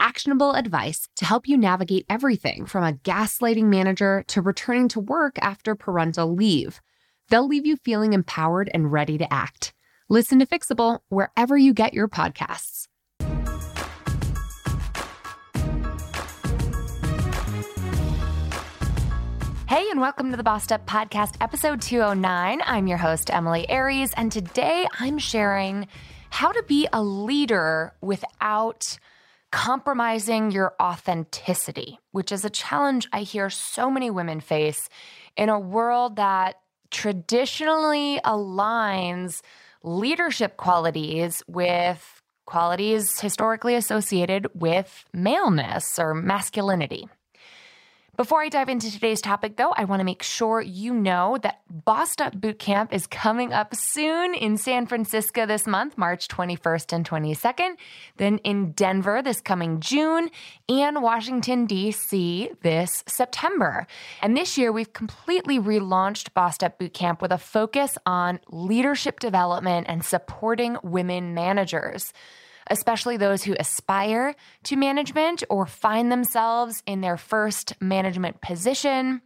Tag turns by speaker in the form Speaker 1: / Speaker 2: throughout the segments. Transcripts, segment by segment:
Speaker 1: actionable advice to help you navigate everything from a gaslighting manager to returning to work after parental leave. They'll leave you feeling empowered and ready to act. Listen to Fixable wherever you get your podcasts. Hey, and welcome to the Bossed Up Podcast, episode 209. I'm your host, Emilie Aries, and today I'm sharing how to be a leader without compromising your authenticity, which is a challenge I hear so many women face in a world that traditionally aligns leadership qualities with qualities historically associated with maleness or masculinity. Before I dive into today's topic, though, I want to make sure you know that Bossed Up Bootcamp is coming up soon in San Francisco this month, March 21st and 22nd, then in Denver this coming June, and Washington, D.C. this September. And this year, we've completely relaunched Bossed Up Bootcamp with a focus on leadership development and supporting women managers especially those who aspire to management or find themselves in their first management position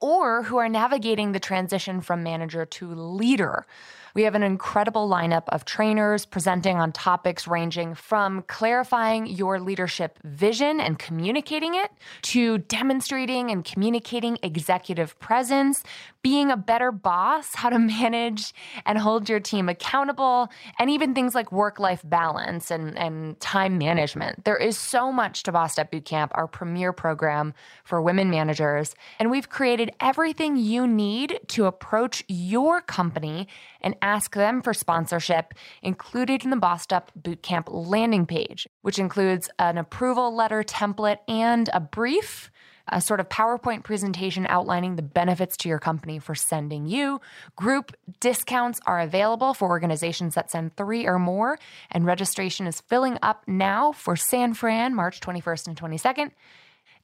Speaker 1: or who are navigating the transition from manager to leader. We have an incredible lineup of trainers presenting on topics ranging from clarifying your leadership vision and communicating it to demonstrating and communicating executive presence, being a better boss, how to manage and hold your team accountable, and even things like work life balance and, and time management. There is so much to Bossed Up Bootcamp, our premier program for women managers. And we've created everything you need to approach your company and ask them for sponsorship included in the Bossed Up Bootcamp landing page, which includes an approval letter template and a brief a sort of PowerPoint presentation outlining the benefits to your company for sending you. Group discounts are available for organizations that send three or more, and registration is filling up now for San Fran, March 21st and 22nd,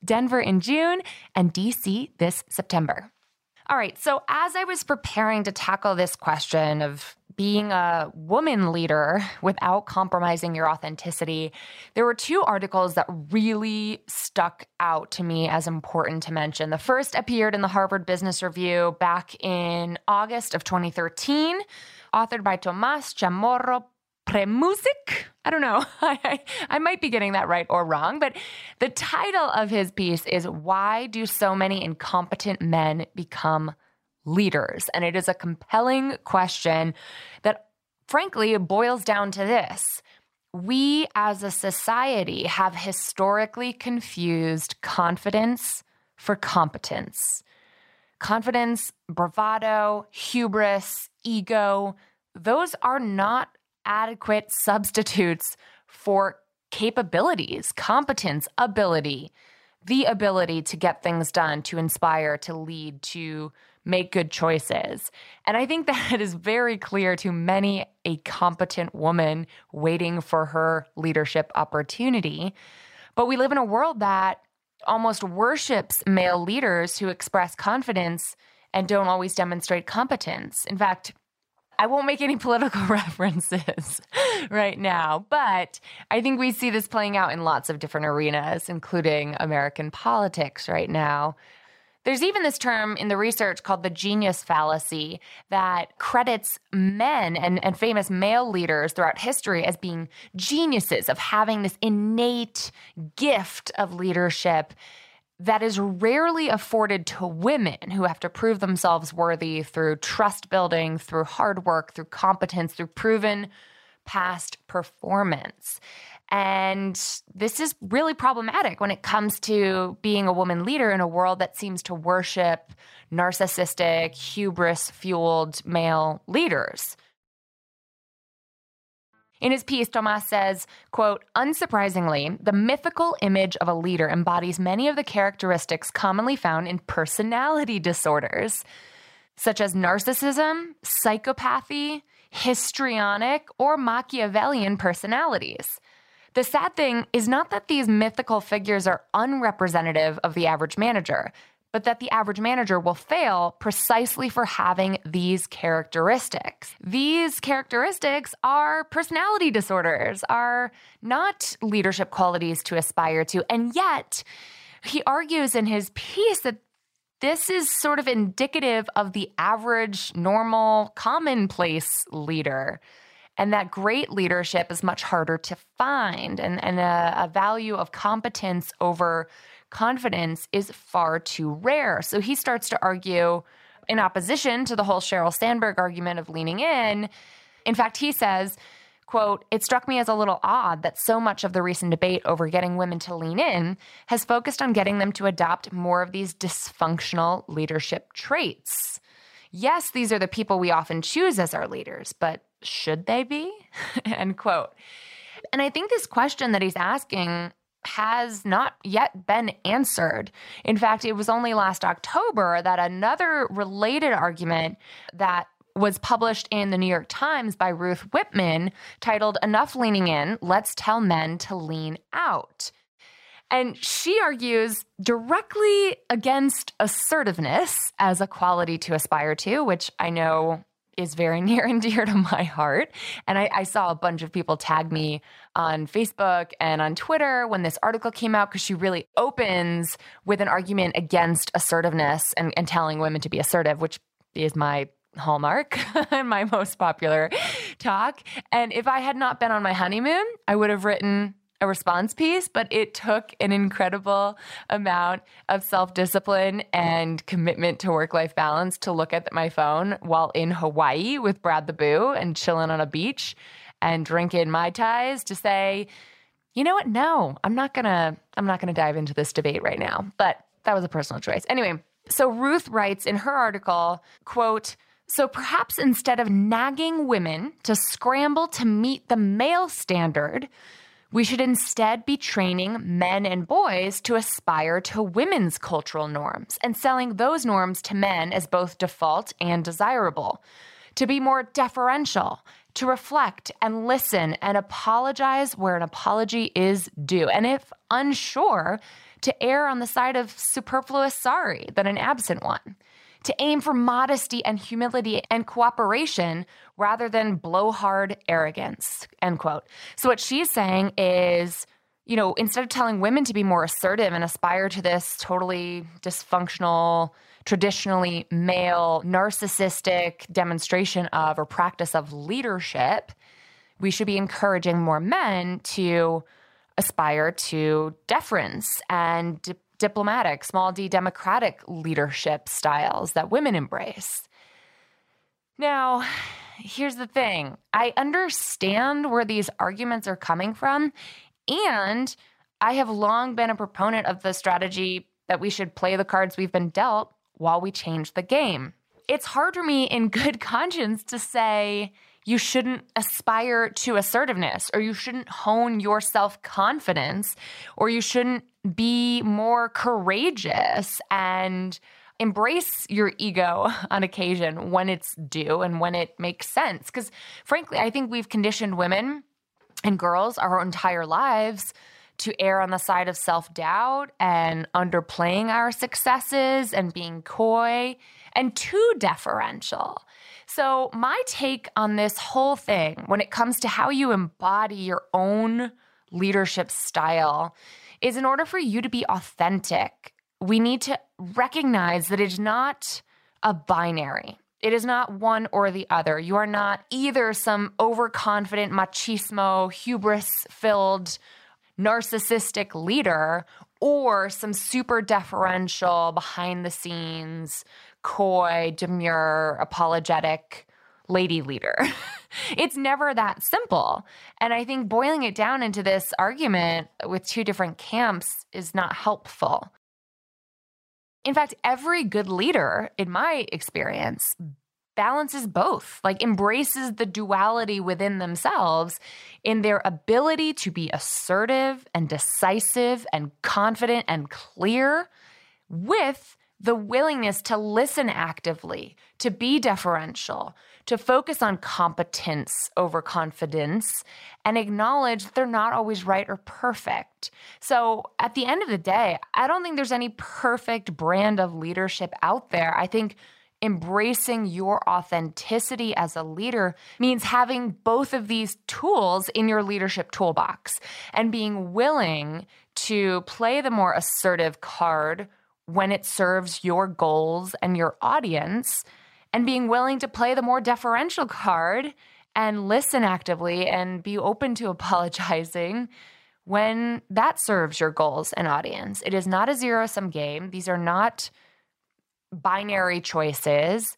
Speaker 1: Denver in June, and DC this September. All right, so as I was preparing to tackle this question of being a woman leader without compromising your authenticity, there were two articles that really stuck out to me as important to mention. The first appeared in the Harvard Business Review back in August of 2013, authored by Tomas Chamorro Premuzic. I don't know. I, I, might be getting that right or wrong, but the title of his piece is Why Do So Many Incompetent Men Become leaders? And it is a compelling question that, frankly, boils down to this. We as a society have historically confused confidence for competence. Confidence, bravado, hubris, ego, those are not adequate substitutes for capabilities, competence, ability, the ability to get things done, to inspire, to lead, to make good choices. And I think that is very clear to many a competent woman waiting for her leadership opportunity. But we live in a world that almost worships male leaders who express confidence and don't always demonstrate competence. In fact, I won't make any political references right now, but I think we see this playing out in lots of different arenas, including American politics right now. There's even this term in the research called the genius fallacy that credits men and, and famous male leaders throughout history as being geniuses, of having this innate gift of leadership that is rarely afforded to women who have to prove themselves worthy through trust building, through hard work, through competence, through proven past performance. And this is really problematic when it comes to being a woman leader in a world that seems to worship narcissistic, hubris fueled male leaders. In his piece, Tomas says, quote, unsurprisingly, the mythical image of a leader embodies many of the characteristics commonly found in personality disorders. such as narcissism, psychopathy, histrionic, or Machiavellian personalities. The sad thing is not that these mythical figures are unrepresentative of the average manager, but that the average manager will fail precisely for having these characteristics. These characteristics are personality disorders, are not leadership qualities to aspire to. And yet, he argues in his piece that this is sort of indicative of the average, normal, commonplace leader. And that great leadership is much harder to find. And, and a, a value of competence over confidence is far too rare. So he starts to argue in opposition to the whole Sheryl Sandberg argument of leaning in. In fact, he says, quote, it struck me as a little odd that so much of the recent debate over getting women to lean in has focused on getting them to adopt more of these dysfunctional leadership traits. Yes, these are the people we often choose as our leaders, but should they be? End quote. And I think this question that he's asking has not yet been answered. In fact, it was only last October that another related argument that was published in the New York Times by Ruth Whippman titled Enough Leaning In, Let's Tell Men to Lean Out. And she argues directly against assertiveness as a quality to aspire to, which I know is very near and dear to my heart. And I, I, saw a bunch of people tag me on Facebook and on Twitter when this article came out because she really opens with an argument against assertiveness and, and telling women to be assertive, which is my hallmark and my most popular talk. And if I had not been on my honeymoon, I would have written a response piece, but it took an incredible amount of self discipline and commitment to work life balance to look at my phone while in Hawaii with Brad the Boo and chilling on a beach and drinking Mai Tais to say, you know what? No, I'm not gonna, I'm not gonna dive into this debate right now. But that was a personal choice. Anyway, so Ruth writes in her article, quote, so perhaps instead of nagging women to scramble to meet the male standard, we should instead be training men and boys to aspire to women's cultural norms and selling those norms to men as both default and desirable. To be more deferential, to reflect and listen and apologize where an apology is due. And if unsure, to err on the side of superfluous sorry than an absent one to aim for modesty and humility and cooperation rather than blowhard arrogance, end quote. So what she's saying is, you know, instead of telling women to be more assertive and aspire to this totally dysfunctional, traditionally male, narcissistic demonstration of or practice of leadership, we should be encouraging more men to aspire to deference and diplomatic, small d democratic leadership styles that women embrace. Now, here's the thing I understand where these arguments are coming from, and I have long been a proponent of the strategy that we should play the cards we've been dealt while we change the game. It's hard for me in good conscience to say, you shouldn't aspire to assertiveness or you shouldn't hone your self confidence or you shouldn't be more courageous and embrace your ego on occasion when it's due and when it makes sense. Because frankly, I think we've conditioned women and girls our entire lives to err on the side of self doubt and underplaying our successes and being coy and too deferential. So, my take on this whole thing when it comes to how you embody your own leadership style is in order for you to be authentic, we need to recognize that it's not a binary. It is not one or the other. You are not either some overconfident, machismo, hubris filled, narcissistic leader or some super deferential, behind the scenes, coy, demure, apologetic lady leader. it's never that simple. And I think boiling it down into this argument with two different camps is not helpful. In fact, every good leader, in my experience, balances both, like embraces the duality within themselves in their ability to be assertive and decisive and confident and clear with the willingness to listen actively, to be deferential, to focus on competence over confidence, and acknowledge that they're not always right or perfect. So, at the end of the day, I don't think there's any perfect brand of leadership out there. I think embracing your authenticity as a leader means having both of these tools in your leadership toolbox and being willing to play the more assertive card when it serves your goals and your audience, and being willing to play the more deferential card and listen actively and be open to apologizing when that serves your goals and audience. It is not a zero sum game. These are not binary choices.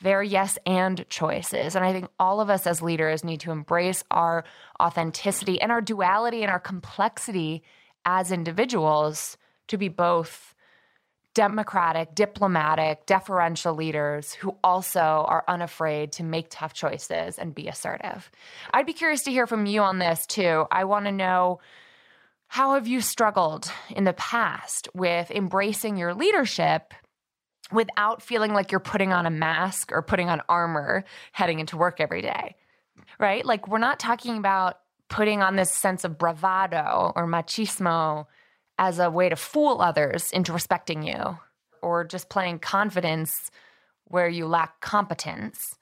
Speaker 1: They're yes and choices. And I think all of us as leaders need to embrace our authenticity and our duality and our complexity as individuals to be both democratic, diplomatic, deferential leaders who also are unafraid to make tough choices and be assertive. I'd be curious to hear from you on this too. I want to know how have you struggled in the past with embracing your leadership without feeling like you're putting on a mask or putting on armor heading into work every day? Right? Like we're not talking about putting on this sense of bravado or machismo as a way to fool others into respecting you or just playing confidence where you lack competence.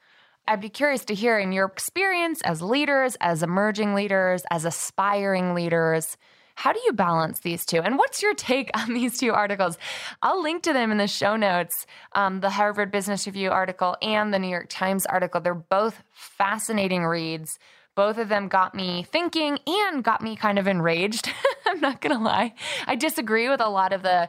Speaker 1: I'd be curious to hear in your experience as leaders, as emerging leaders, as aspiring leaders, how do you balance these two? And what's your take on these two articles? I'll link to them in the show notes um, the Harvard Business Review article and the New York Times article. They're both fascinating reads both of them got me thinking and got me kind of enraged. I'm not going to lie. I disagree with a lot of the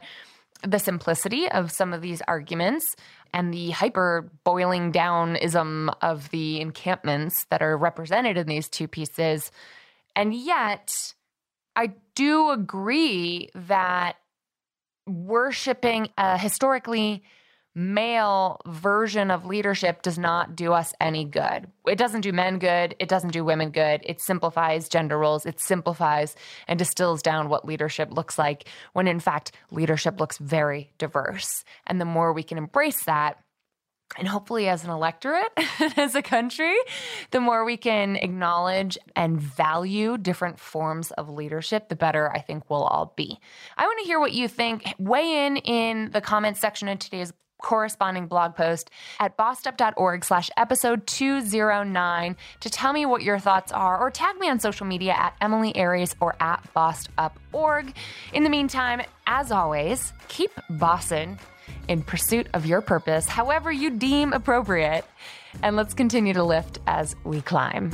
Speaker 1: the simplicity of some of these arguments and the hyper boiling down ism of the encampments that are represented in these two pieces. And yet, I do agree that worshiping a historically male version of leadership does not do us any good. It doesn't do men good. It doesn't do women good. It simplifies gender roles. It simplifies and distills down what leadership looks like when in fact leadership looks very diverse. And the more we can embrace that, and hopefully, as an electorate, as a country, the more we can acknowledge and value different forms of leadership, the better I think we'll all be. I want to hear what you think. Weigh in in the comments section of today's corresponding blog post at bossedup.org slash episode 209 to tell me what your thoughts are or tag me on social media at Emilie Aries or at bossedup.org. In the meantime, as always, keep bossing in pursuit of your purpose, however you deem appropriate, and let's continue to lift as we climb.